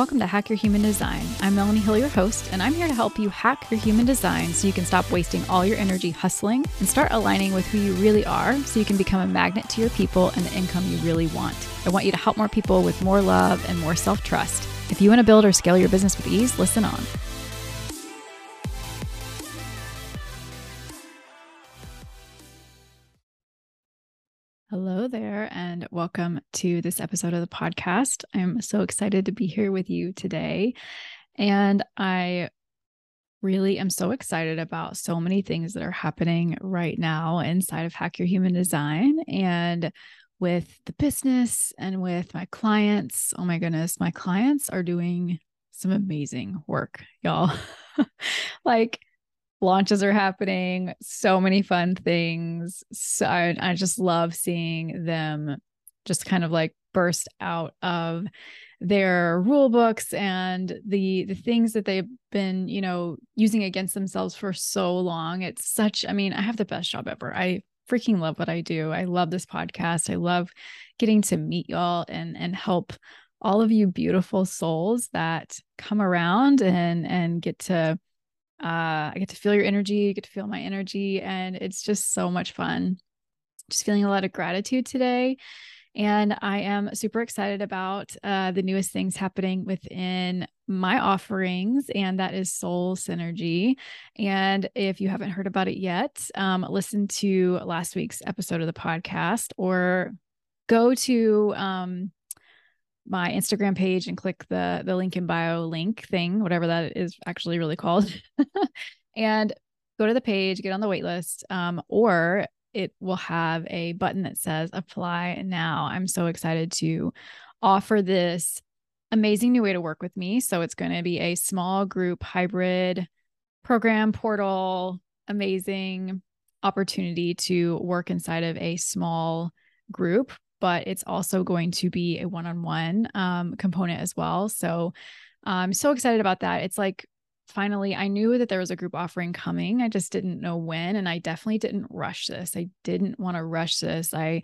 Welcome to Hack Your Human Design. I'm Melanie Hill, your host, and I'm here to help you hack your human design so you can stop wasting all your energy hustling and start aligning with who you really are so you can become a magnet to your people and the income you really want. I want you to help more people with more love and more self trust. If you want to build or scale your business with ease, listen on. Welcome to this episode of the podcast. I'm so excited to be here with you today. And I really am so excited about so many things that are happening right now inside of Hack Your Human Design and with the business and with my clients. Oh my goodness, my clients are doing some amazing work, y'all. like, launches are happening, so many fun things. So I, I just love seeing them just kind of like burst out of their rule books and the the things that they've been you know using against themselves for so long it's such i mean i have the best job ever i freaking love what i do i love this podcast i love getting to meet y'all and and help all of you beautiful souls that come around and and get to uh, I get to feel your energy, get to feel my energy, and it's just so much fun. Just feeling a lot of gratitude today. And I am super excited about uh, the newest things happening within my offerings, and that is Soul Synergy. And if you haven't heard about it yet, um, listen to last week's episode of the podcast or go to um, my Instagram page and click the the link in bio link thing, whatever that is actually really called, and go to the page, get on the wait list, um, or it will have a button that says apply now. I'm so excited to offer this amazing new way to work with me. So it's going to be a small group hybrid program portal, amazing opportunity to work inside of a small group but it's also going to be a one-on-one um, component as well. So I'm so excited about that. It's like finally I knew that there was a group offering coming. I just didn't know when and I definitely didn't rush this. I didn't want to rush this. I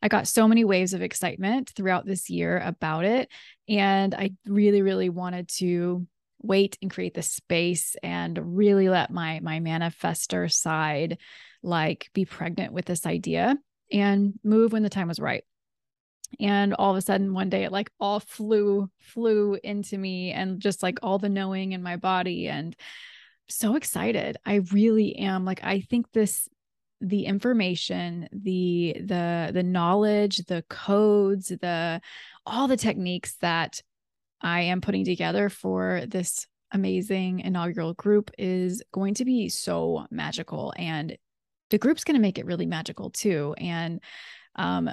I got so many waves of excitement throughout this year about it and I really really wanted to wait and create the space and really let my my manifester side like be pregnant with this idea and move when the time was right and all of a sudden one day it like all flew flew into me and just like all the knowing in my body and so excited. I really am like i think this the information the the the knowledge the codes the all the techniques that i am putting together for this amazing inaugural group is going to be so magical. And the group's going to make it really magical too. And um,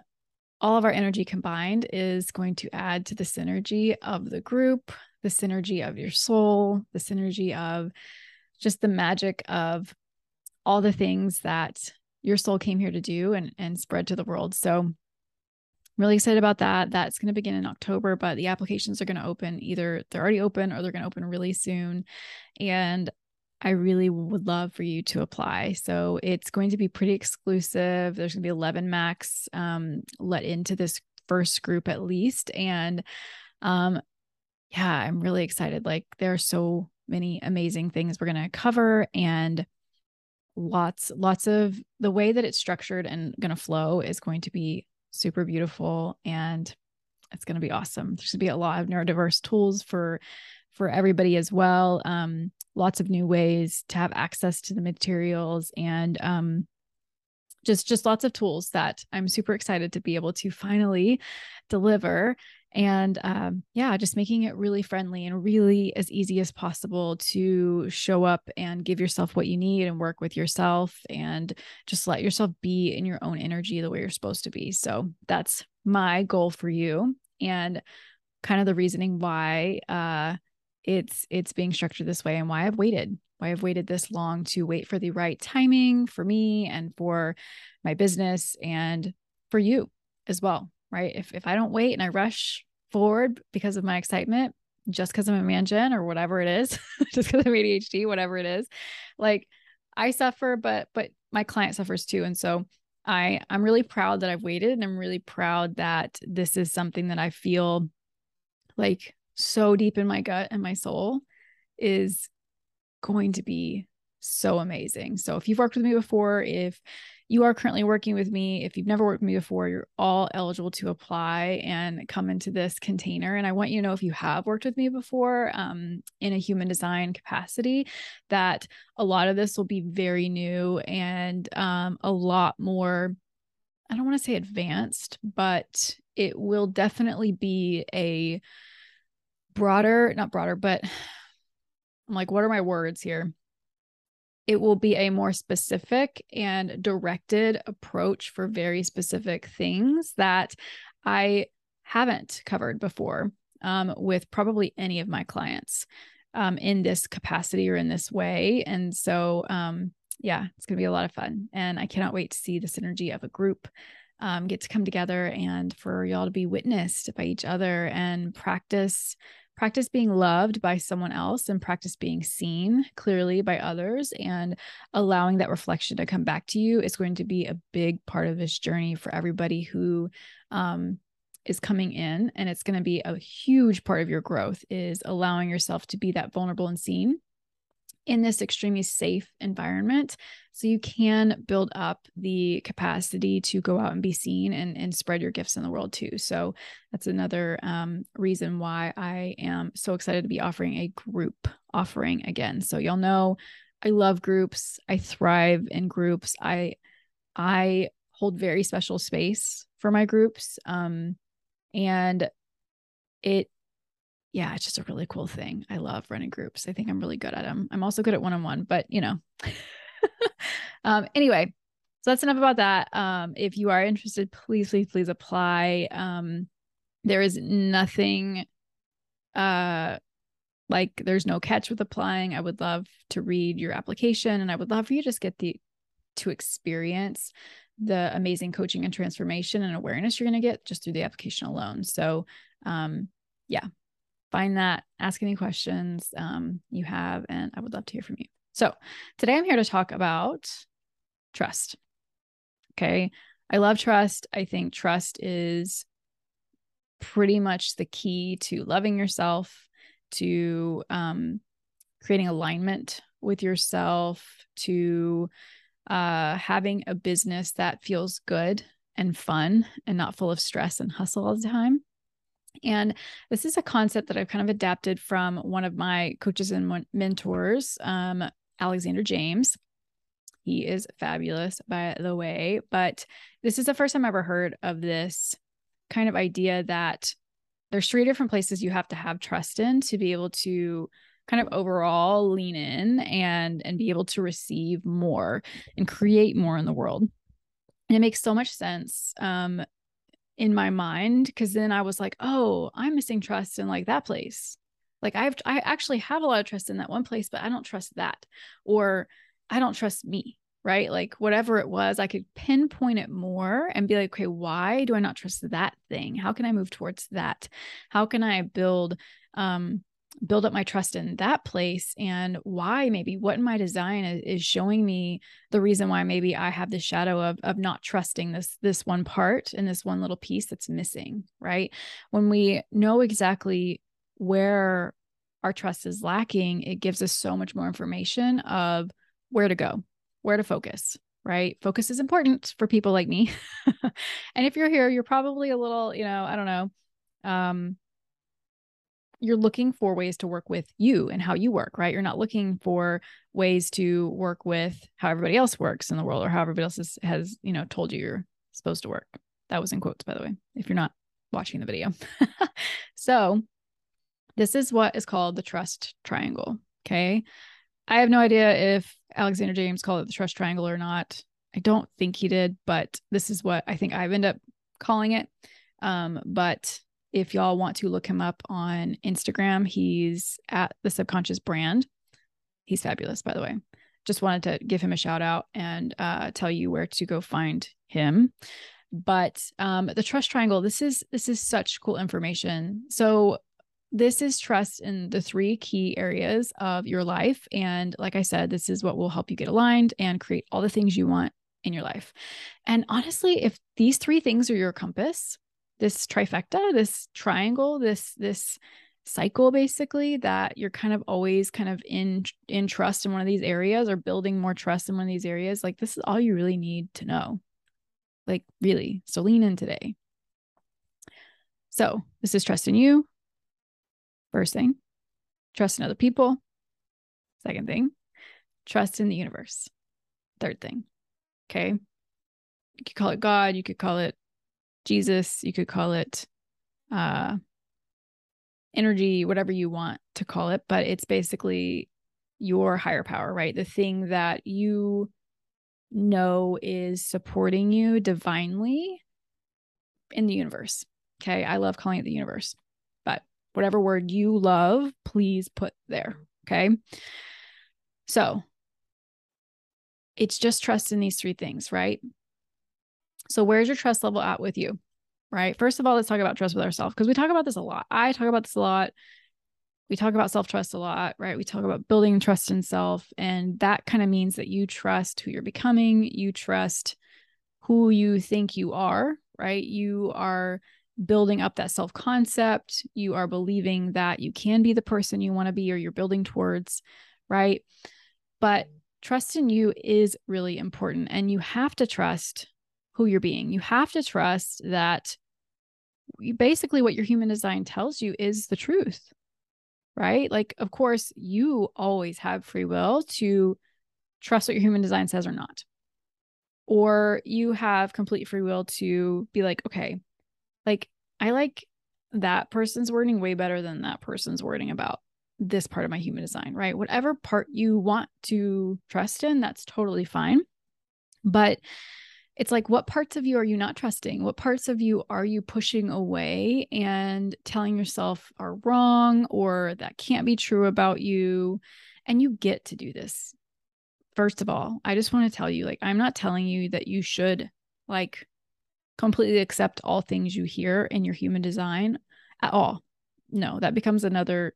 all of our energy combined is going to add to the synergy of the group, the synergy of your soul, the synergy of just the magic of all the things that your soul came here to do and, and spread to the world. So, really excited about that. That's going to begin in October, but the applications are going to open either they're already open or they're going to open really soon. And I really would love for you to apply. So it's going to be pretty exclusive. There's going to be 11 max um, let into this first group at least. And um, yeah, I'm really excited. Like there are so many amazing things we're going to cover and lots, lots of the way that it's structured and going to flow is going to be super beautiful and it's going to be awesome. There's going to be a lot of neurodiverse tools for for everybody as well. Um, lots of new ways to have access to the materials and um, just just lots of tools that I'm super excited to be able to finally deliver. And um, yeah, just making it really friendly and really as easy as possible to show up and give yourself what you need and work with yourself and just let yourself be in your own energy the way you're supposed to be. So that's my goal for you. And kind of the reasoning why uh, it's it's being structured this way and why I've waited, why I've waited this long to wait for the right timing for me and for my business and for you as well, right? If if I don't wait and I rush forward because of my excitement, just because I'm a man gen or whatever it is, just because I'm ADHD, whatever it is, like I suffer, but but my client suffers too. And so I I'm really proud that I've waited and I'm really proud that this is something that I feel like so deep in my gut and my soul is going to be so amazing. So if you've worked with me before, if you are currently working with me, if you've never worked with me before, you're all eligible to apply and come into this container. And I want you to know if you have worked with me before um, in a human design capacity, that a lot of this will be very new and um, a lot more. I don't want to say advanced, but it will definitely be a broader, not broader, but I'm like, what are my words here? it will be a more specific and directed approach for very specific things that I haven't covered before um, with probably any of my clients um, in this capacity or in this way. And so, um, yeah, it's going to be a lot of fun. And I cannot wait to see the synergy of a group um, get to come together and for y'all to be witnessed by each other and practice practice being loved by someone else and practice being seen clearly by others and allowing that reflection to come back to you is going to be a big part of this journey for everybody who um, is coming in and it's going to be a huge part of your growth is allowing yourself to be that vulnerable and seen in this extremely safe environment. So you can build up the capacity to go out and be seen and, and spread your gifts in the world too. So that's another um, reason why i am so excited to be offering a group offering again. So y'all know i love groups. I thrive in groups. I i hold very special space for my groups um, and it yeah, it's just a really cool thing. I love running groups. I think I'm really good at them. I'm also good at one on one, but you know. um, anyway, so that's enough about that. Um, if you are interested, please, please, please apply. Um, there is nothing uh like there's no catch with applying. I would love to read your application and I would love for you to just get the to experience the amazing coaching and transformation and awareness you're going to get just through the application alone. So um yeah, find that, ask any questions um, you have, and I would love to hear from you. So, today I'm here to talk about trust. Okay. I love trust. I think trust is pretty much the key to loving yourself, to um, creating alignment with yourself, to uh, having a business that feels good and fun and not full of stress and hustle all the time. And this is a concept that I've kind of adapted from one of my coaches and mentors, um, Alexander James. He is fabulous, by the way. But this is the first time I've ever heard of this kind of idea that there's three different places you have to have trust in to be able to kind of overall lean in and and be able to receive more and create more in the world and it makes so much sense um in my mind because then I was like, oh, I'm missing trust in like that place. Like I've I actually have a lot of trust in that one place, but I don't trust that. Or I don't trust me, right? Like whatever it was, I could pinpoint it more and be like, okay, why do I not trust that thing? How can I move towards that? How can I build um build up my trust in that place and why maybe what in my design is, showing me the reason why maybe i have this shadow of of not trusting this this one part and this one little piece that's missing right? When we know exactly where our trust is lacking it gives us so much more information of where to go where to focus right? Focus is important for people like me. And if you're here you're probably a little you know i don't know um you're looking for ways to work with you and how you work, right? You're not looking for ways to work with how everybody else works in the world or how everybody else is, has, you know, told you you're supposed to work. That was in quotes, by the way, if you're not watching the video. so, this is what is called the trust triangle. Okay. I have no idea if Alexander James called it the trust triangle or not. I don't think he did, but this is what I think I've ended up calling it. Um, but if y'all want to look him up on Instagram, he's at the subconscious brand. He's fabulous, by the way. Just wanted to give him a shout out and uh, tell you where to go find him. But um, the trust triangle, this is this is such cool information. So this is trust in the three key areas of your life. And like I said, this is what will help you get aligned and create all the things you want in your life. And honestly, if these three things are your compass, this trifecta, this triangle, this this cycle basically that you're kind of always kind of in in trust in one of these areas or building more trust in one of these areas. Like this is all you really need to know. Like really so lean in today. So this is trust in you first thing. Trust in other people second thing. Trust in the universe third thing okay? You could call it god you could call it jesus you could call it uh energy, whatever you want to call it, but it's basically your higher power, right? The thing that you know is supporting you divinely in the universe. Okay. I love calling it the universe, but whatever word you love, please put there. Okay. So it's just trust in these three things, right? So, where's your trust level at with you? right? First of all, let's talk about trust with ourselves because we talk about this a lot. I talk about this a lot. We talk about self trust a lot, right? We talk about building trust in self. And that kind of means that you trust who you're becoming, you trust who you think you are, right? You are building up that self concept. You are believing that you can be the person you want to be or you're building towards, right? But trust in you is really important. And you have to trust who you're being. You have to trust that basically what your human design tells you is the truth right? Like of course you always have free will to trust what your human design says or not. Or you have complete free will to be like okay like i like that person's wording way better than that person's wording about this part of my human design right? Whatever part you want to trust in that's totally fine. But it's like what parts of you are you not trusting? What parts of you are you pushing away and telling yourself are wrong or that can't be true about you? And you get to do this. First of all i just want to tell you like i'm not telling you that you should like completely accept all things you hear in your human design at all. No that becomes another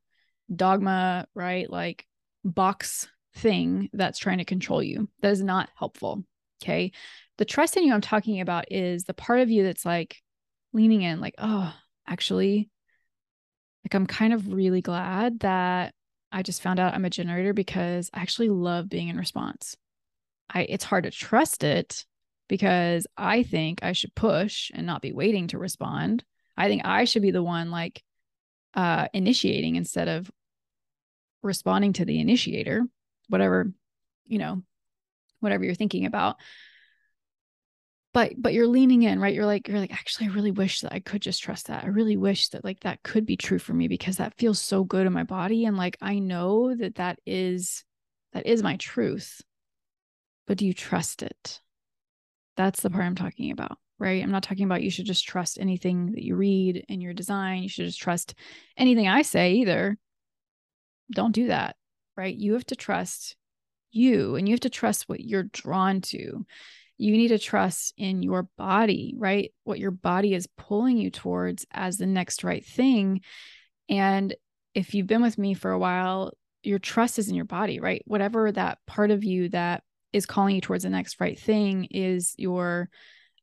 dogma right? Like box thing that's trying to control you. That is not helpful okay the trust in you I'm talking about is the part of you that's like leaning in, like, oh, actually, like I'm kind of really glad that I just found out I'm a generator because I actually love being in response. I it's hard to trust it because I think I should push and not be waiting to respond. I think I should be the one like uh initiating instead of responding to the initiator, whatever, you know, whatever you're thinking about but but you're leaning in right? You're like you're like actually i really wish that i could just trust that. I really wish that like that could be true for me because that feels so good in my body and like i know that that is that is my truth. But do you trust it? That's the part i'm talking about right? I'm not talking about you should just trust anything that you read in your design. You should just trust anything i say either. Don't do that right? You have to trust you and you have to trust what you're drawn to you need to trust in your body, right? What your body is pulling you towards as the next right thing. And if you've been with me for a while, your trust is in your body, right? Whatever that part of you that is calling you towards the next right thing is your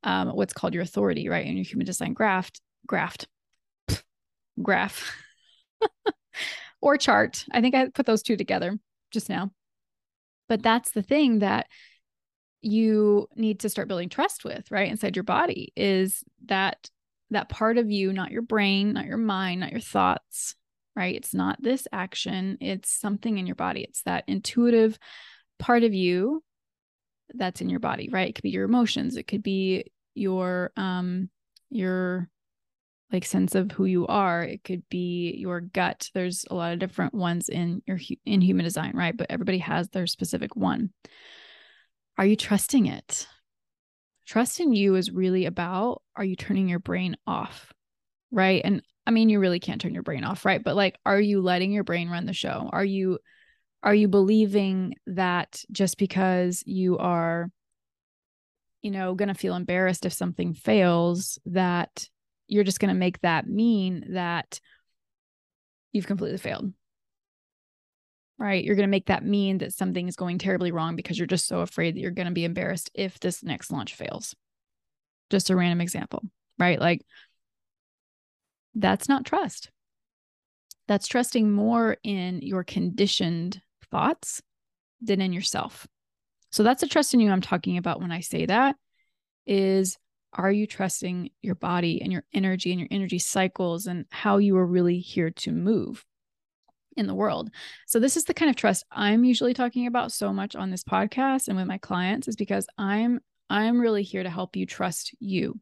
um, what's called your authority, right? In your human design graft, graft, graph, or chart. I think I put those two together just now. But that's the thing that you need to start building trust with right inside your body is that that part of you not your brain not your mind not your thoughts right? It's not this action. It's something in your body. It's that intuitive part of you that's in your body right? It could be your emotions. It could be your um your like sense of who you are. It could be your gut. There's a lot of different ones in your in human design right? But everybody has their specific one are you trusting it? Trust in you is really about are you turning your brain off? Right. And I mean, you really can't turn your brain off, right? But like, are you letting your brain run the show? Are you, are you believing that just because you are, you know, going to feel embarrassed if something fails, that you're just going to make that mean that you've completely failed? Right? You're going to make that mean that something is going terribly wrong because you're just so afraid that you're going to be embarrassed if this next launch fails. Just a random example, right? Like that's not trust. That's trusting more in your conditioned thoughts than in yourself. So that's a trust in you I'm talking about when I say that is are you trusting your body and your energy and your energy cycles and how you are really here to move in the world. So this is the kind of trust I'm usually talking about so much on this podcast and with my clients is because I'm I'm really here to help you trust you.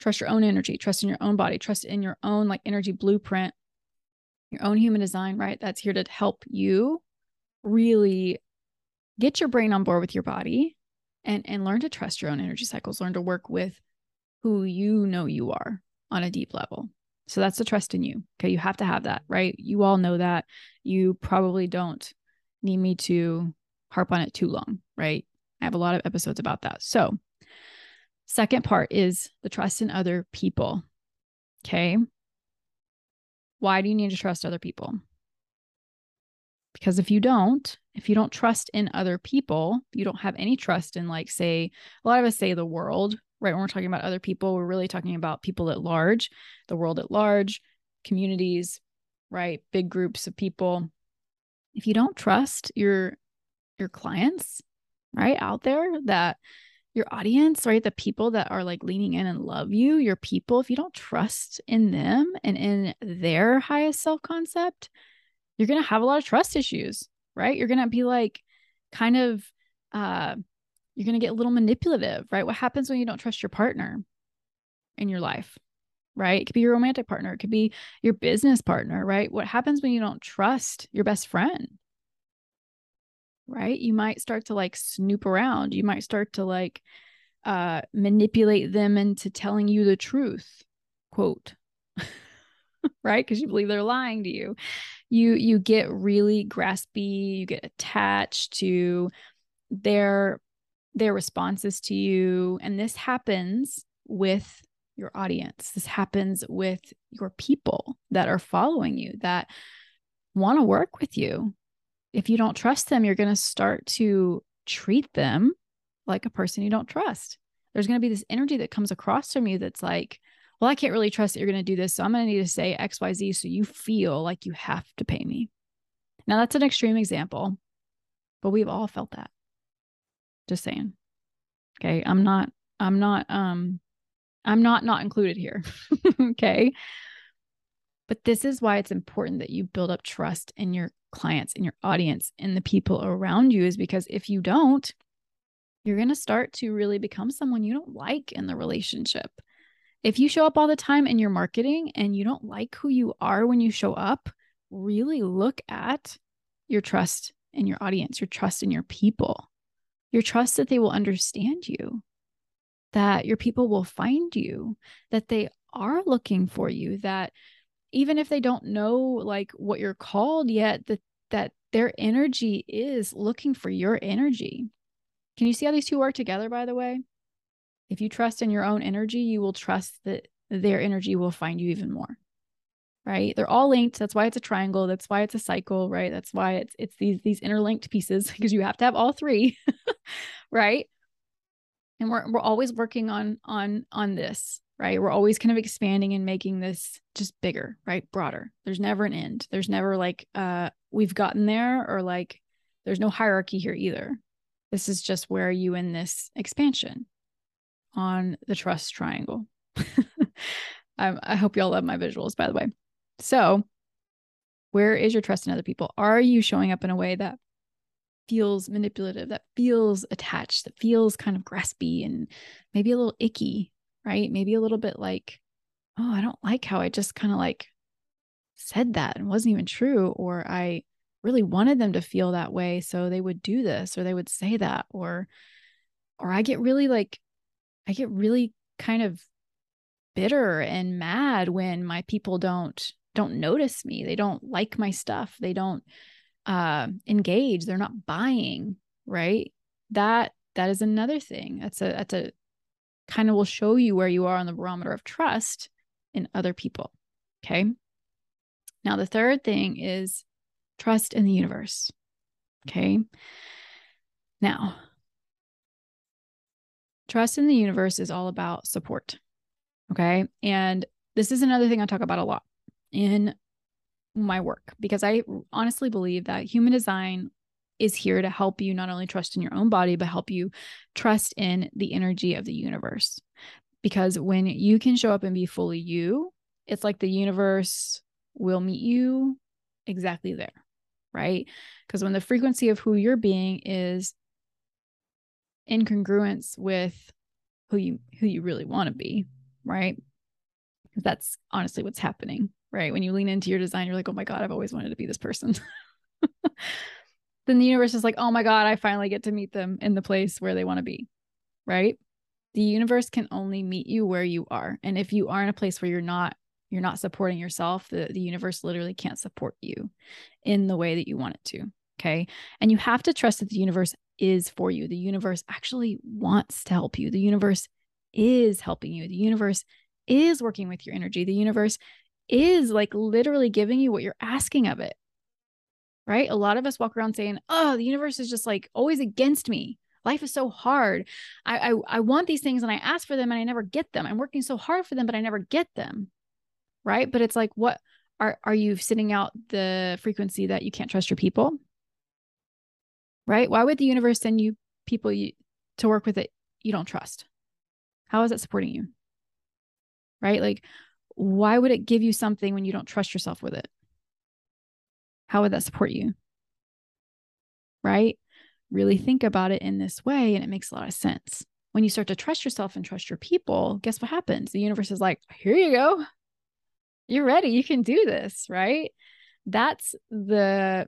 Trust your own energy, trust in your own body, trust in your own like energy blueprint, your own human design, right? That's here to help you really get your brain on board with your body and and learn to trust your own energy cycles, learn to work with who you know you are on a deep level. So that's the trust in you. Okay. You have to have that, right? You all know that. You probably don't need me to harp on it too long, right? I have a lot of episodes about that. So, second part is the trust in other people. Okay. Why do you need to trust other people? Because if you don't, if you don't trust in other people, you don't have any trust in, like, say, a lot of us say the world, right? When we're talking about other people, we're really talking about people at large, the world at large, communities, right? Big groups of people. If you don't trust your your clients, right, out there that your audience, right, the people that are like leaning in and love you, your people, if you don't trust in them and in their highest self concept, you're going to have a lot of trust issues, right? You're going to be like kind of uh you're going to get a little manipulative, right? What happens when you don't trust your partner in your life? Right? It could be your romantic partner, it could be your business partner, right? What happens when you don't trust your best friend? Right? You might start to like snoop around. You might start to like uh manipulate them into telling you the truth. Quote. right? Because you believe they're lying to you. You you get really graspy, you get attached to their their responses to you. And this happens with your audience. This happens with your people that are following you, that want to work with you. If you don't trust them, you're going to start to treat them like a person you don't trust. There's going to be this energy that comes across from you that's like, well, I can't really trust that you're going to do this. So I'm going to need to say XYZ so you feel like you have to pay me. Now, that's an extreme example, but we've all felt that. Just saying. Okay. I'm not, I'm not, um, I'm not not included here. okay. But this is why it's important that you build up trust in your clients, in your audience, in the people around you, is because if you don't, you're going to start to really become someone you don't like in the relationship. If you show up all the time in your marketing and you don't like who you are when you show up, really look at your trust in your audience, your trust in your people your trust that they will understand you, that your people will find you, that they are looking for you, that even if they don't know like what you're called yet, that that their energy is looking for your energy. Can you see how these two work together, by the way? If you trust in your own energy, you will trust that their energy will find you even more. Right? They're all linked. That's why it's a triangle. That's why it's a cycle, right? That's why it's it's these these interlinked pieces because you have to have all three. right? And we're we're always working on on on this, right? We're always kind of expanding and making this just bigger, right? Broader. There's never an end. There's never like uh we've gotten there or like there's no hierarchy here either. This is just where you in this expansion on the trust triangle. I, I hope y'all love my visuals, by the way. So, where is your trust in other people? Are you showing up in a way that feels manipulative, that feels attached, that feels kind of graspy and maybe a little icky, right? Maybe a little bit like, oh, I don't like how I just kind of like said that and wasn't even true. Or I really wanted them to feel that way. So they would do this or they would say that. Or, or I get really like, I get really kind of bitter and mad when my people don't don't notice me. They don't like my stuff. They don't uh, engage. They're not buying right? That that is another thing. That's a that's a kind of will show you where you are on the barometer of trust in other people okay? Now the third thing is trust in the universe okay? Now trust in the universe is all about support okay? And this is another thing i talk about a lot in my work because I honestly believe that human design is here to help you not only trust in your own body, but help you trust in the energy of the universe. Because when you can show up and be fully you, it's like the universe will meet you exactly there, right? Because when the frequency of who you're being is in congruence with who you who you really want to be, right? That's honestly what's happening, right? When you lean into your design, you're like, oh my God, I've always wanted to be this person. then the universe is like, oh my God, I finally get to meet them in the place where they want to be. Right. The universe can only meet you where you are. And if you are in a place where you're not, you're not supporting yourself, the, the universe literally can't support you in the way that you want it to. Okay. And you have to trust that the universe is for you. The universe actually wants to help you. The universe is helping you. The universe is working with your energy. The universe is like literally giving you what you're asking of it right? A lot of us walk around saying, "Oh, the universe is just like always against me. Life is so hard. I, I I want these things and I ask for them and I never get them. I'm working so hard for them, but I never get them." Right? But it's like, what are are you sitting out the frequency that you can't trust your people? Right? Why would the universe send you people you, to work with it you don't trust? How is that supporting you? Right? Like, why would it give you something when you don't trust yourself with it? How would that support you? Right? Really think about it in this way, and it makes a lot of sense. When you start to trust yourself and trust your people, guess what happens? The universe is like, here you go. You're ready. You can do this, right? That's the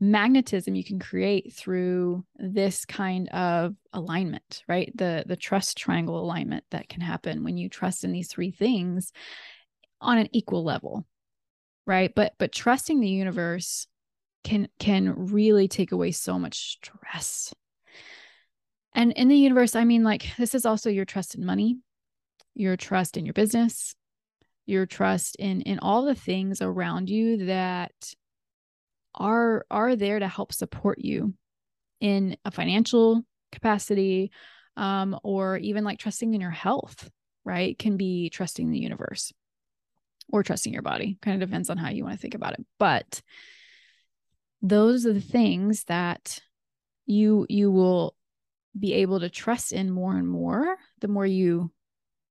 magnetism you can create through this kind of alignment right the the trust triangle alignment that can happen when you trust in these three things on an equal level right? But but trusting the universe can can really take away so much stress. And in the universe i mean like this is also your trust in money your trust in your business your trust in in all the things around you that are are there to help support you in a financial capacity um, or even like trusting in your health right can be trusting the universe or trusting your body. Kind of depends on how you want to think about it. But those are the things that you you will be able to trust in more and more the more you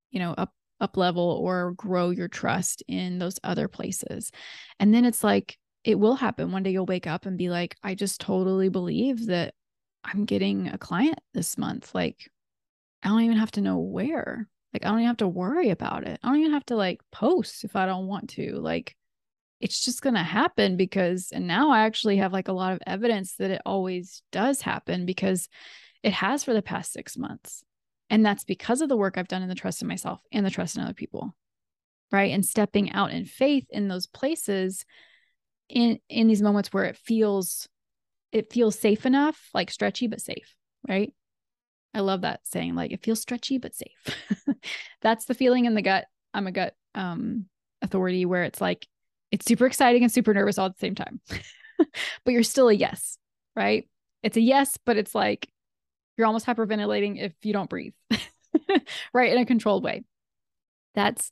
you know up up level or grow your trust in those other places. And then it's like it will happen one day you'll wake up and be like I just totally believe that I'm getting a client this month like I don't even have to know where. Like I don't even have to worry about it. I don't even have to like post if I don't want to. Like it's just going to happen because and now I actually have like a lot of evidence that it always does happen because it has for the past 6 months. And that's because of the work I've done in the trust in myself and the trust in other people. Right? And stepping out in faith in those places in in these moments where it feels it feels safe enough, like stretchy but safe, right? I love that saying, like it feels stretchy but safe. That's the feeling in the gut. I'm a gut um, authority where it's like it's super exciting and super nervous all at the same time. but you're still a yes, right? It's a yes, but it's like you're almost hyperventilating if you don't breathe. right? In a controlled way. That's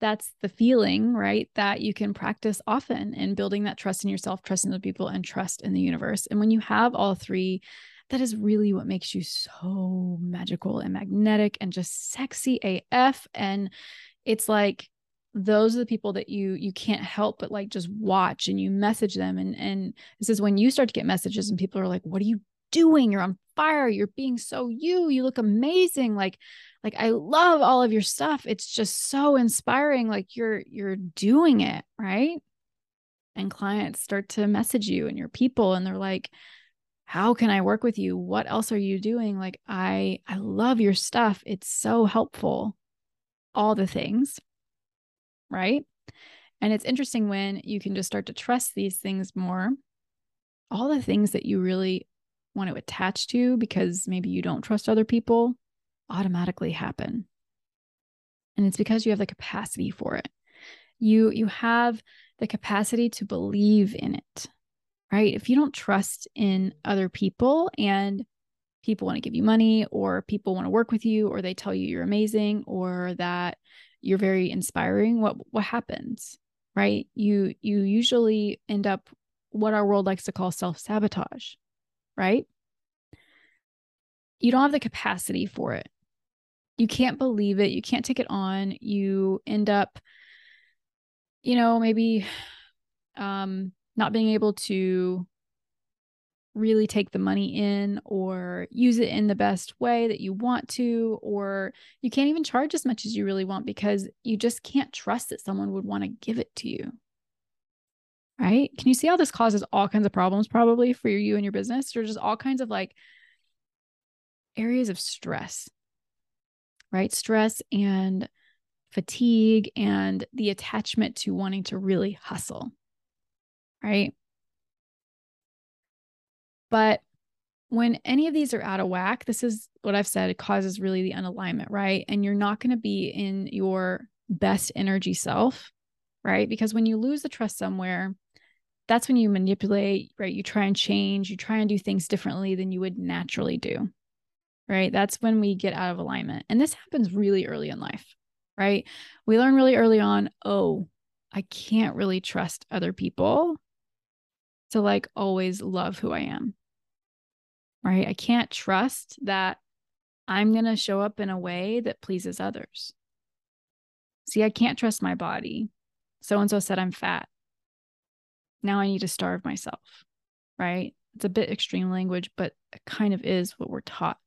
that's the feeling, right? That you can practice often in building that trust in yourself, trust in the people, and trust in the universe. And when you have all three that is really what makes you so magical and magnetic and just sexy AF. And it's like those are the people that you you can't help but like just watch and you message them. And and this is when you start to get messages and people are like, What are you doing? You're on fire. You're being so you. You look amazing. Like, like I love all of your stuff. It's just so inspiring. Like you're you're doing it, right? And clients start to message you and your people, and they're like, how can i work with you? What else are you doing? Like i i love your stuff. It's so helpful. All the things right? And it's interesting when you can just start to trust these things more all the things that you really want to attach to because maybe you don't trust other people automatically happen. And it's because you have the capacity for it. You you have the capacity to believe in it right? If you don't trust in other people and people want to give you money or people want to work with you or they tell you you're amazing or that you're very inspiring, what what happens? right? You you usually end up what our world likes to call self-sabotage, right? You don't have the capacity for it. You can't believe it. You can't take it on. You end up, you know, maybe um, not being able to really take the money in or use it in the best way that you want to, or you can't even charge as much as you really want because you just can't trust that someone would want to give it to you. Right? Can you see how this causes all kinds of problems probably for you and your business? Or just all kinds of like areas of stress, right? Stress and fatigue and the attachment to wanting to really hustle, right? But when any of these are out of whack, this is what I've said, it causes really the unalignment, right? And you're not going to be in your best energy self, right? Because when you lose the trust somewhere, that's when you manipulate, right? You try and change, you try and do things differently than you would naturally do, right? That's when we get out of alignment. And this happens really early in life, right? We learn really early on, oh, I can't really trust other people to like always love who I am right? I can't trust that I'm going to show up in a way that pleases others. See, I can't trust my body. So and so said I'm fat. Now I need to starve myself, right? It's a bit extreme language, but it kind of is what we're taught,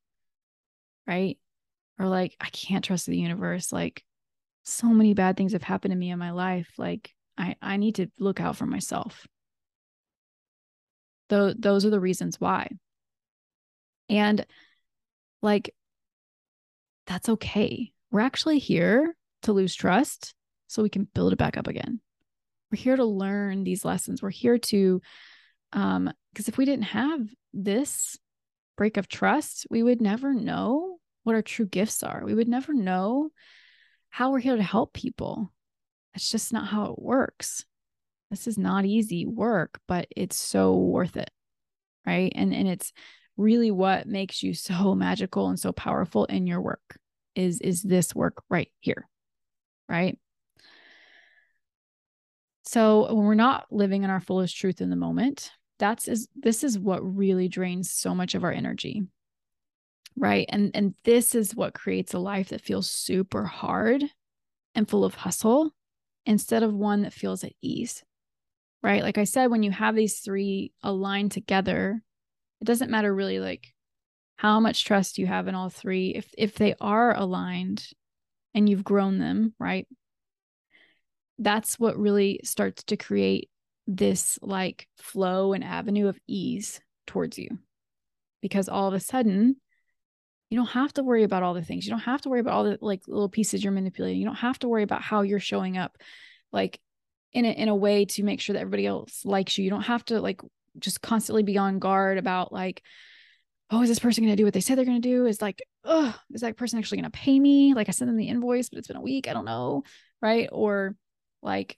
right? Or like, I can't trust the universe. Like, so many bad things have happened to me in my life. Like, I, I need to look out for myself. Though those are the reasons why. And like, that's okay. We're actually here to lose trust so we can build it back up again. We're here to learn these lessons. We're here to, um, because if we didn't have this break of trust, we would never know what our true gifts are. We would never know how we're here to help people. That's just not how it works. This is not easy work, but it's so worth it. Right. And and it's really what makes you so magical and so powerful in your work is is this work right here right so when we're not living in our fullest truth in the moment that's is this is what really drains so much of our energy right and and this is what creates a life that feels super hard and full of hustle instead of one that feels at ease right? Like i said when you have these three aligned together it doesn't matter really like how much trust you have in all three. If if they are aligned and you've grown them right that's what really starts to create this like flow and avenue of ease towards you. Because all of a sudden you don't have to worry about all the things. You don't have to worry about all the like little pieces you're manipulating. You don't have to worry about how you're showing up like in a, in a way to make sure that everybody else likes you you don't have to like just constantly be on guard about like, oh, is this person going to do what they said they're going to do? Is like, oh, is that person actually going to pay me? Like I sent them the invoice, but it's been a week. I don't know. Right. Or like,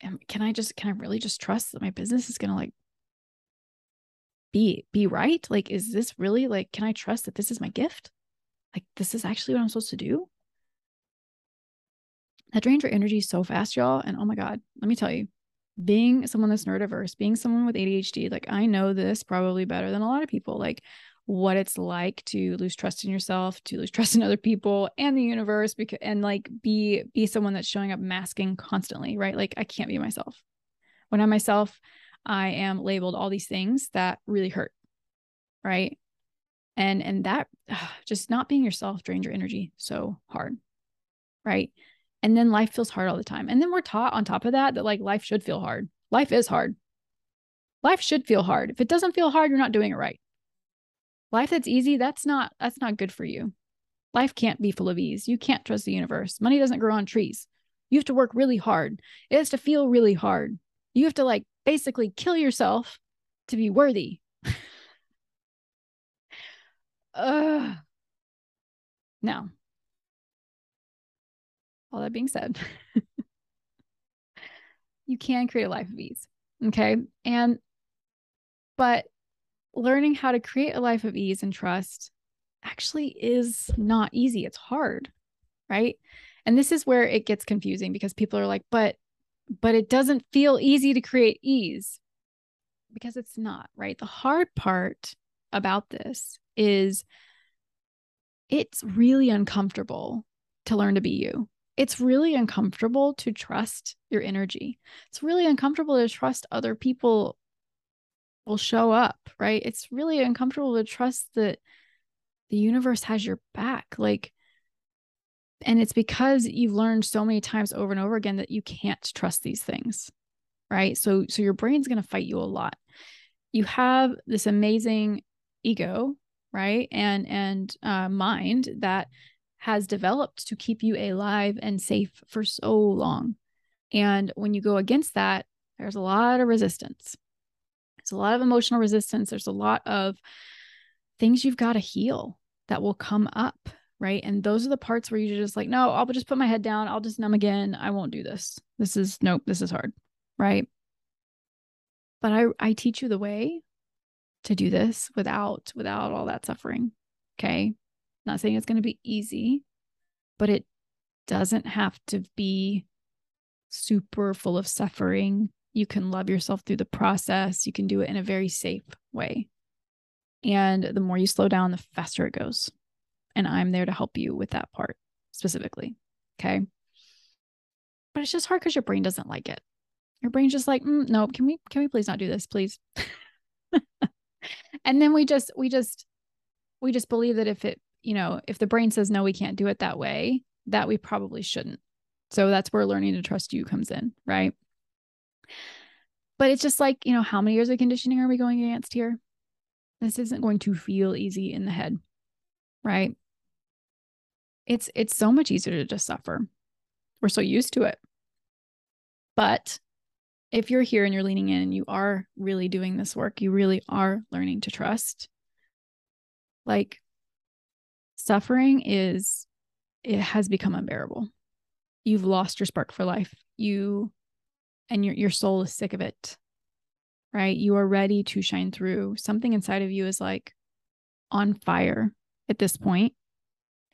can I just, can I really just trust that my business is going to like be, be right? Like, is this really like, can I trust that this is my gift? Like, this is actually what I'm supposed to do? That drains your energy so fast, y'all. And oh my God, let me tell you, being someone that's neurodiverse, being someone with ADHD, like I know this probably better than a lot of people, like what it's like to lose trust in yourself, to lose trust in other people and the universe because and like be be someone that's showing up masking constantly, right? Like I can't be myself. When I'm myself, I am labeled all these things that really hurt. Right? And and that just not being yourself drains your energy so hard. Right? And then life feels hard all the time. And then we're taught on top of that that like life should feel hard. Life is hard. Life should feel hard. If it doesn't feel hard, you're not doing it right. Life that's easy, that's not that's not good for you. Life can't be full of ease. You can't trust the universe. Money doesn't grow on trees. You have to work really hard. It has to feel really hard. You have to like basically kill yourself to be worthy. Ugh. No, all that being said, you can create a life of ease. Okay. And, but learning how to create a life of ease and trust actually is not easy. It's hard. Right. And this is where it gets confusing because people are like, but but it doesn't feel easy to create ease because it's not, right? The hard part about this is it's really uncomfortable to learn to be you. It's really uncomfortable to trust your energy. It's really uncomfortable to trust other people will show up, right? It's really uncomfortable to trust that the universe has your back. Like, and it's because you've learned so many times over and over again that you can't trust these things, right? So, so your brain's going to fight you a lot. You have this amazing ego right and and uh, mind that has developed to keep you alive and safe for so long. And when you go against that there's a lot of resistance. There's a lot of emotional resistance. There's a lot of things you've got to heal that will come up right? And those are the parts where you're just like no i'll just put my head down. I'll just numb again. I won't do this. This is nope this is hard right? But i i teach you the way to do this without without all that suffering. Okay? Not saying it's going to be easy, but it doesn't have to be super full of suffering. You can love yourself through the process. You can do it in a very safe way. And the more you slow down, the faster it goes. And I'm there to help you with that part specifically. Okay. But it's just hard because your brain doesn't like it. Your brain's just like, mm, no, can we, can we please not do this, please? and then we just we just we just believe that if it you know if the brain says no we can't do it that way that we probably shouldn't. So that's where learning to trust you comes in right? But it's just like you know how many years of conditioning are we going against here? This isn't going to feel easy in the head right? It's it's so much easier to just suffer. We're so used to it. But if you're here and you're leaning in and you are really doing this work, you really are learning to trust. Like suffering is, it has become unbearable. You've lost your spark for life. You and your, your soul is sick of it, right? You are ready to shine through. Something inside of you is like on fire at this point,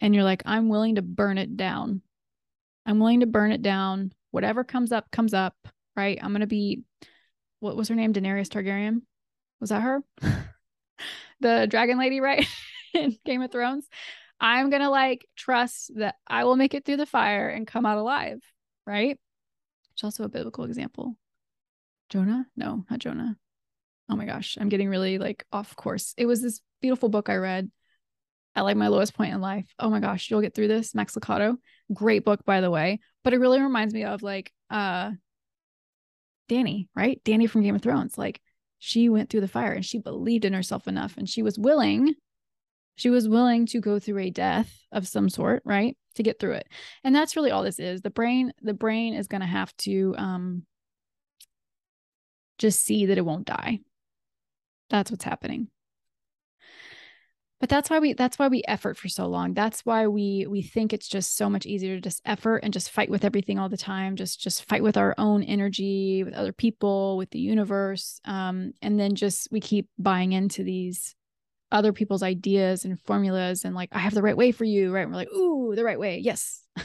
And you're like, I'm willing to burn it down. I'm willing to burn it down. Whatever comes up, comes up right? I'm gonna be what was her name? Daenerys Targaryen. Was that her? the dragon lady, right? in Game of Thrones. I'm gonna like trust that I will make it through the fire and come out alive, right? It's also a biblical example. Jonah? No, not Jonah. Oh my gosh, I'm getting really like off course. It was this beautiful book I read at like my lowest point in life. Oh my gosh, you'll get through this. Max Lucado, Great book, by the way. But it really reminds me of like uh Danny, right? Danny from Game of Thrones. Like she went through the fire and she believed in herself enough and she was willing she was willing to go through a death of some sort right to get through it. And that's really all this is. The brain the brain is going to have to um just see that it won't die. That's what's happening. But that's why we that's why we effort for so long. That's why we we think it's just so much easier to just effort and just fight with everything all the time just just fight with our own energy with other people with the universe um, and then just we keep buying into these other people's ideas and formulas and like i have the right way for you right and we're like ooh the right way yes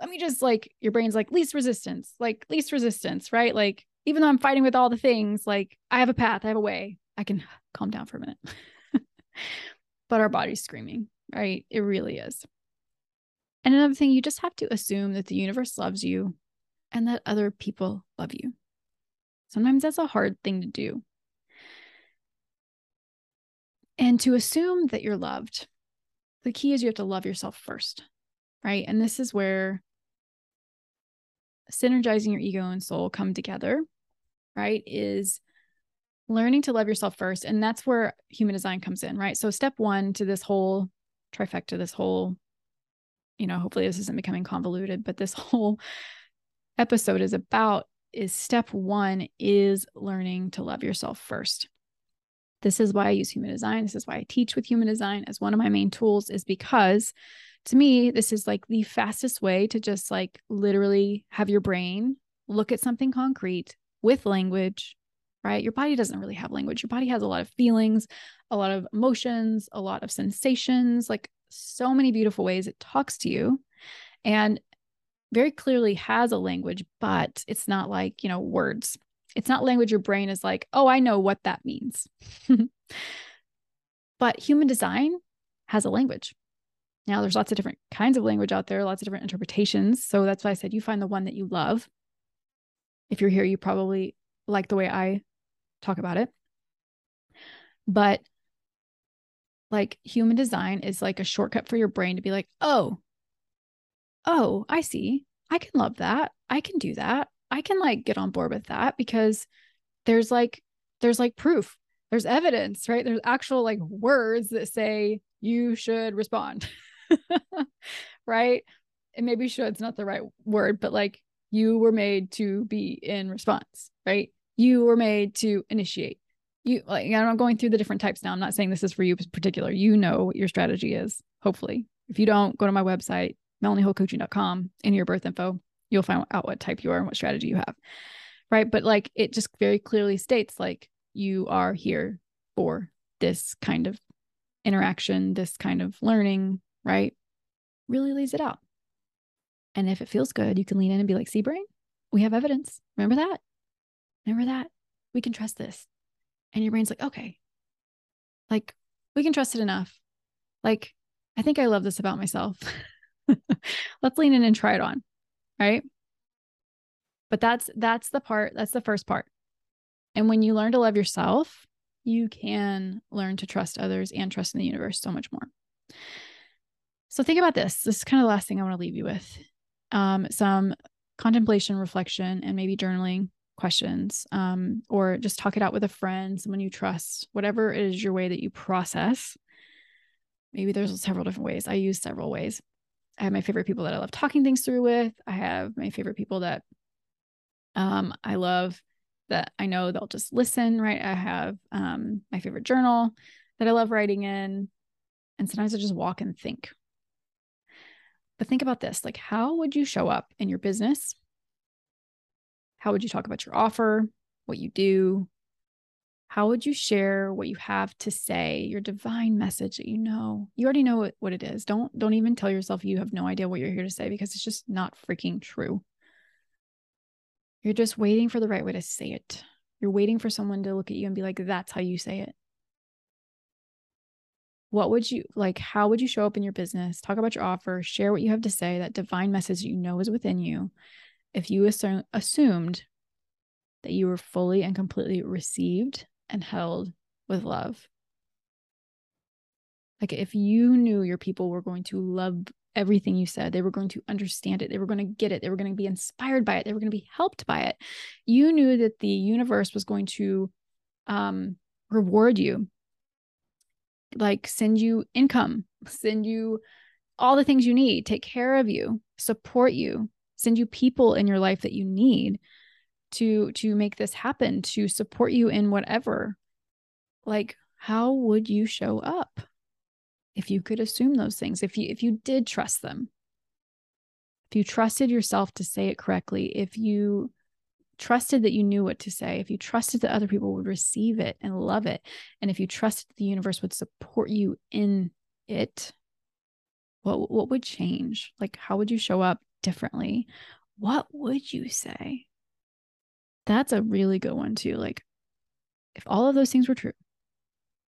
let me just like your brain's like least resistance like least resistance right like even though i'm fighting with all the things like i have a path i have a way i can calm down for a minute but our body's screaming, right? It really is. And another thing, you just have to assume that the universe loves you and that other people love you. Sometimes that's a hard thing to do. And to assume that you're loved, the key is you have to love yourself first, right? And this is where synergizing your ego and soul come together, right? Is learning to love yourself first. And that's where human design comes in, right? So, step one to this whole trifecta, this whole, you know, hopefully this isn't becoming convoluted, but this whole episode is about is step one is learning to love yourself first. This is why I use human design. This is why I teach with human design as one of my main tools, is because to me, this is like the fastest way to just like literally have your brain look at something concrete with language right? Your body doesn't really have language. Your body has a lot of feelings, a lot of emotions, a lot of sensations, like so many beautiful ways it talks to you. And very clearly has a language, but it's not like, you know, words. It's not language your brain is like, oh, I know what that means. but human design has a language. Now, there's lots of different kinds of language out there, lots of different interpretations. So that's why I said you find the one that you love. If you're here, you probably like the way I talk about it. But like human design is like a shortcut for your brain to be like, oh, oh, I see. I can love that. I can do that. I can like get on board with that because there's like, there's like proof, there's evidence, right? There's actual like mm-hmm. words that say you should respond, right? And maybe should's not the right word, but like you were made to be in response, right? You were made to initiate. You like, I'm going through the different types now. I'm not saying this is for you in particular. You know what your strategy is, hopefully. If you don't, go to my website, melaniehullcoaching.com in your birth info. You'll find out what type you are and what strategy you have. Right. But like it just very clearly states like you are here for this kind of interaction, this kind of learning, right? Really lays it out. And if it feels good, you can lean in and be like, see, brain, we have evidence. Remember that? Remember that? We can trust this. And your brain's like, okay, like we can trust it enough. Like, I think I love this about myself. Let's lean in and try it on. Right. But that's that's the part, that's the first part. And when you learn to love yourself, you can learn to trust others and trust in the universe so much more. So think about this. This is kind of the last thing I want to leave you with. Um, some contemplation, reflection, and maybe journaling questions, um, or just talk it out with a friend, someone you trust, whatever it is your way that you process. Maybe there's several different ways. I use several ways. I have my favorite people that I love talking things through with. I have my favorite people that um, I love that I know they'll just listen, right? I have um, my favorite journal that I love writing in. And sometimes I just walk and think. But think about this like, how would you show up in your business? How would you talk about your offer, what you do? How would you share what you have to say, your divine message that you know? You already know what, it is. Don't don't even tell yourself you have no idea what you're here to say because it's just not freaking true. You're just waiting for the right way to say it. You're waiting for someone to look at you and be like, that's how you say it. What would you like? How would you show up in your business? Talk about your offer, share what you have to say, that divine message you know is within you. If you assume, assumed that you were fully and completely received and held with love. Like if you knew your people were going to love everything you said. They were going to understand it. They were going to get it. They were going to be inspired by it. They were going to be helped by it. You knew that the universe was going to um, reward you, like send you income, send you all the things you need, take care of you, support you, send you people in your life that you need to to make this happen, to support you in whatever. Like, how would you show up? if you could assume those things? If you if you did trust them? If you trusted yourself to say it correctly? If you trusted that you knew what to say? If you trusted that other people would receive it and love it? And if you trusted the universe would support you in it what what would change? Like how would you show up differently? What would you say that's a really good one too like if all of those things were true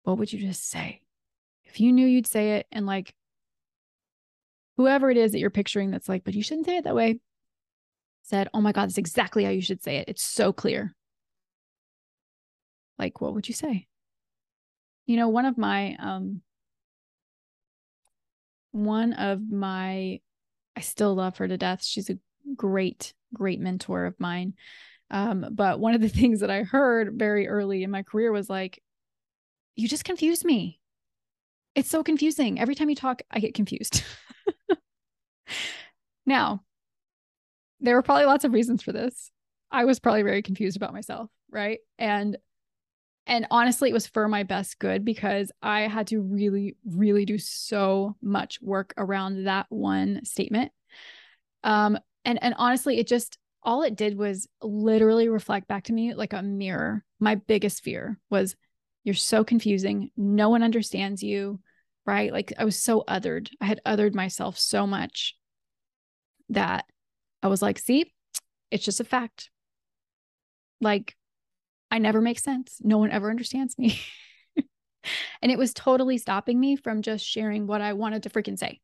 what would you just say if you knew you'd say it and like whoever it is that you're picturing that's like, but you shouldn't say it that way, said, Oh my God, that's exactly how you should say it. It's so clear. Like, what would you say? You know, one of my, um, one of my, I still love her to death. She's a great, great mentor of mine. Um, but one of the things that I heard very early in my career was like, you just confuse me. It's so confusing. Every time you talk, I get confused. now, there were probably lots of reasons for this. I was probably very confused about myself, right? And and honestly, it was for my best good because I had to really, really do so much work around that one statement. Um, and and honestly, it just all it did was literally reflect back to me like a mirror. My biggest fear was you're so confusing. No one understands you, right? Like I was so othered. I had othered myself so much that I was like, see, it's just a fact. Like, I never make sense. No one ever understands me. and it was totally stopping me from just sharing what I wanted to freaking say.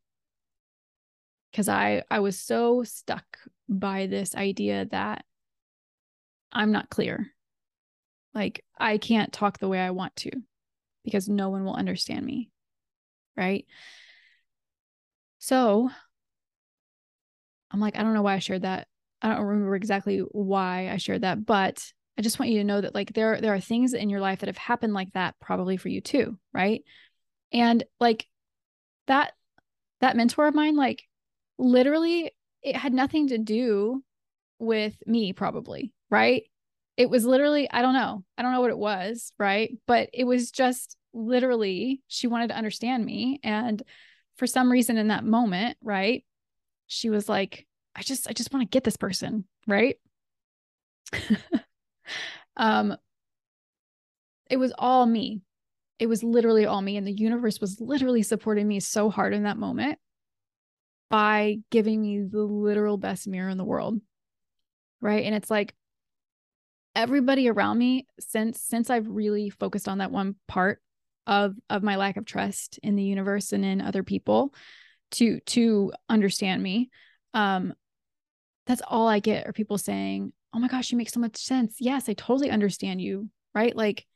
Cause I I was so stuck by this idea that I'm not clear. Like I can't talk the way I want to because no one will understand me. Right. So I'm like, I don't know why I shared that. I don't remember exactly why I shared that, but I just want you to know that like there there are things in your life that have happened like that probably for you too, right? And like that that mentor of mine like literally it had nothing to do with me probably, right? It was literally I don't know. I don't know what it was, right? But it was just literally she wanted to understand me and for some reason in that moment, right? She was like I just I just want to get this person, right? um it was all me it was literally all me and the universe was literally supporting me so hard in that moment by giving me the literal best mirror in the world right and it's like everybody around me since since I've really focused on that one part of of my lack of trust in the universe and in other people to to understand me um that's all I get are people saying oh my gosh, you make so much sense. Yes, I totally understand you. Right. Like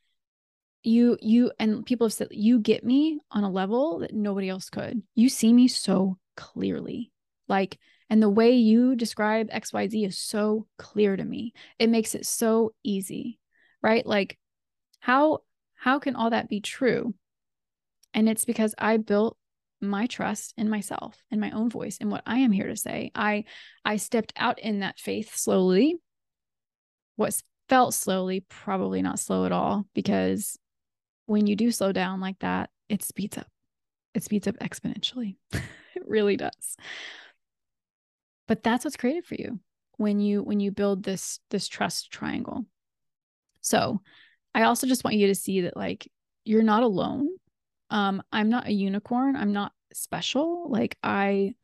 you, you, and people have said, you get me on a level that nobody else could. You see me so clearly. Like, and the way you describe XYZ is so clear to me. It makes it so easy. Right. Like, how, how can all that be true? And it's because I built my trust in myself in my own voice and what i am here to say i i stepped out in that faith slowly what felt slowly, probably not slow at all, because when you do slow down like that, it speeds up. It speeds up exponentially. really does. But that's what's created for you when you when you build this this trust triangle. So, I also just want you to see that like you're not alone. Um I'm not a unicorn. I'm not special. Like I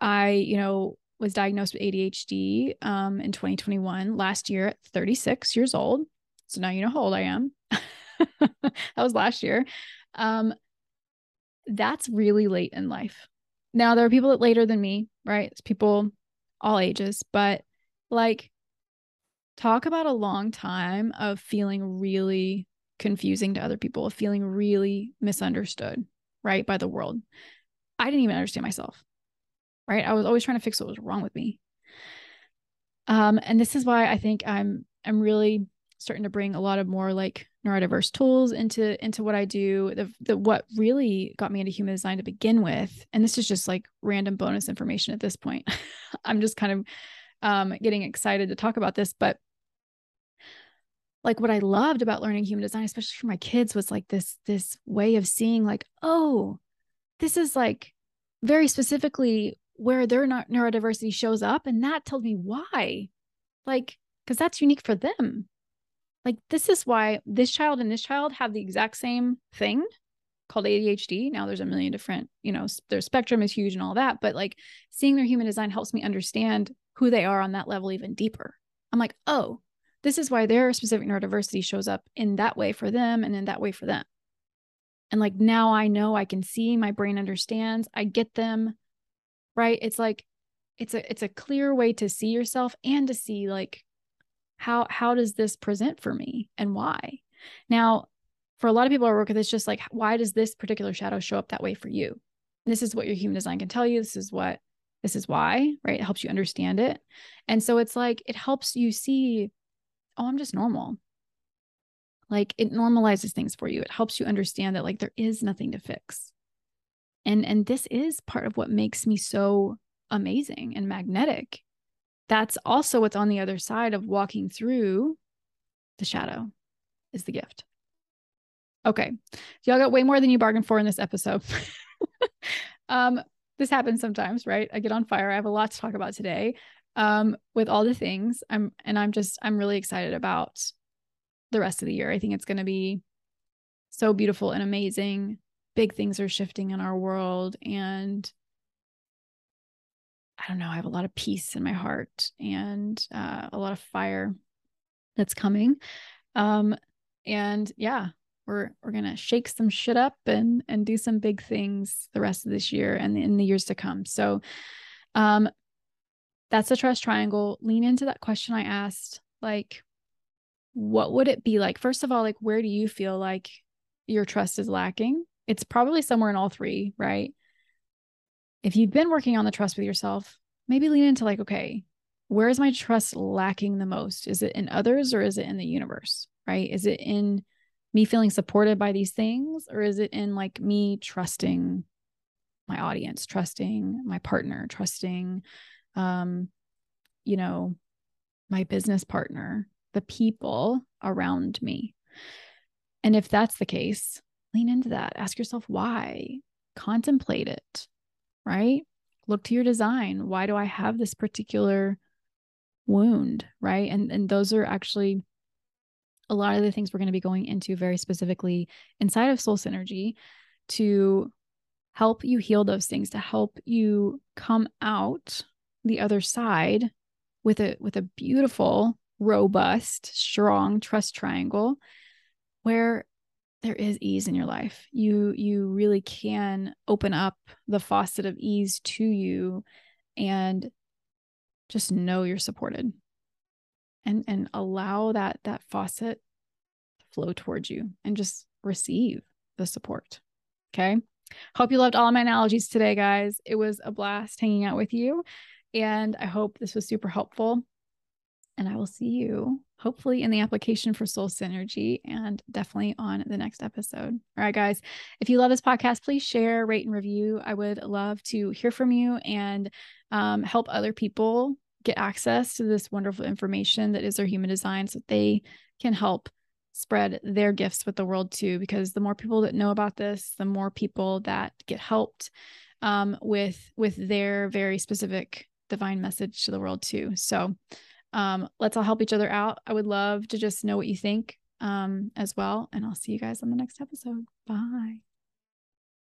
I, you know, was diagnosed with ADHD um, in 2021, last year at 36 years old. So now you know how old I am. that was last year. Um, that's really late in life. Now, there are people that later than me, right? It's people all ages, but like, talk about a long time of feeling really confusing to other people, of feeling really misunderstood, right, by the world. I didn't even understand myself right? I was always trying to fix what was wrong with me. Um, and this is why I think I'm I'm really starting to bring a lot of more like neurodiverse tools into into what I do. The the what really got me into human design to begin with, and this is just like random bonus information at this point. I'm just kind of um, getting excited to talk about this, but like what I loved about learning human design, especially for my kids, was like this this way of seeing like, oh, this is like very specifically where their neurodiversity shows up and that tells me why like because that's unique for them like this is why this child and this child have the exact same thing called ADHD. Now there's a million different, you know, their spectrum is huge and all that, but like seeing their human design helps me understand who they are on that level even deeper. I'm like, "Oh, this is why their specific neurodiversity shows up in that way for them and in that way for them." And like now I know I can see my brain understands, I get them, right it's like it's a it's a clear way to see yourself and to see like how how does this present for me and why? Now for a lot of people i work with it's just like why does this particular shadow show up that way for you? This is what your human design can tell you. This is what this is why right? It helps you understand it. And so it's like it helps you see oh i'm just normal. Like it normalizes things for you. It helps you understand that like there is nothing to fix. And and this is part of what makes me so amazing and magnetic that's also what's on the other side of walking through the shadow is the gift. Okay y'all got way more than you bargained for in this episode. Um this happens sometimes right? I get on fire. I have a lot to talk about today um with all the things. I'm and i'm just i'm really excited about the rest of the year. I think it's going to be so beautiful and amazing. Big things are shifting in our world and I don't know, I have a lot of peace in my heart and uh, a lot of fire that's coming. Um, and yeah, we're we're gonna shake some shit up and and do some big things the rest of this year and in the years to come. So, um, that's the trust triangle. Lean into that question I asked, like, what would it be like? First of all, like, where do you feel like your trust is lacking? It's probably somewhere in all three, right? If you've been working on the trust with yourself, maybe lean into like, okay, where is my trust lacking the most? Is it in others or is it in the universe? Right? Is it in me feeling supported by these things or is it in like me trusting my audience, trusting my partner, trusting um you know, my business partner, the people around me. And if that's the case, lean into that. Ask yourself why. Contemplate it right? Look to your design. Why do I have this particular wound, right? And and those are actually a lot of the things we're going to be going into very specifically inside of soul synergy to help you heal those things to help you come out the other side with a with a beautiful robust strong trust triangle where there is ease in your life. You you really can open up the faucet of ease to you and just know you're supported. And and allow that that faucet to flow towards you and just receive the support. Okay? Hope you loved all of my analogies today, guys. It was a blast hanging out with you and I hope this was super helpful. And I will see you hopefully in the application for Soul Synergy and definitely on the next episode. All right, guys. If you love this podcast, please share, rate, and review. I would love to hear from you and um, help other people get access to this wonderful information that is their human design so they can help spread their gifts with the world too because the more people that know about this the more people that get helped um, with with their very specific divine message to the world too so um, let's all help each other out. I would love to just know what you think um, as well. And I'll see you guys on the next episode. Bye.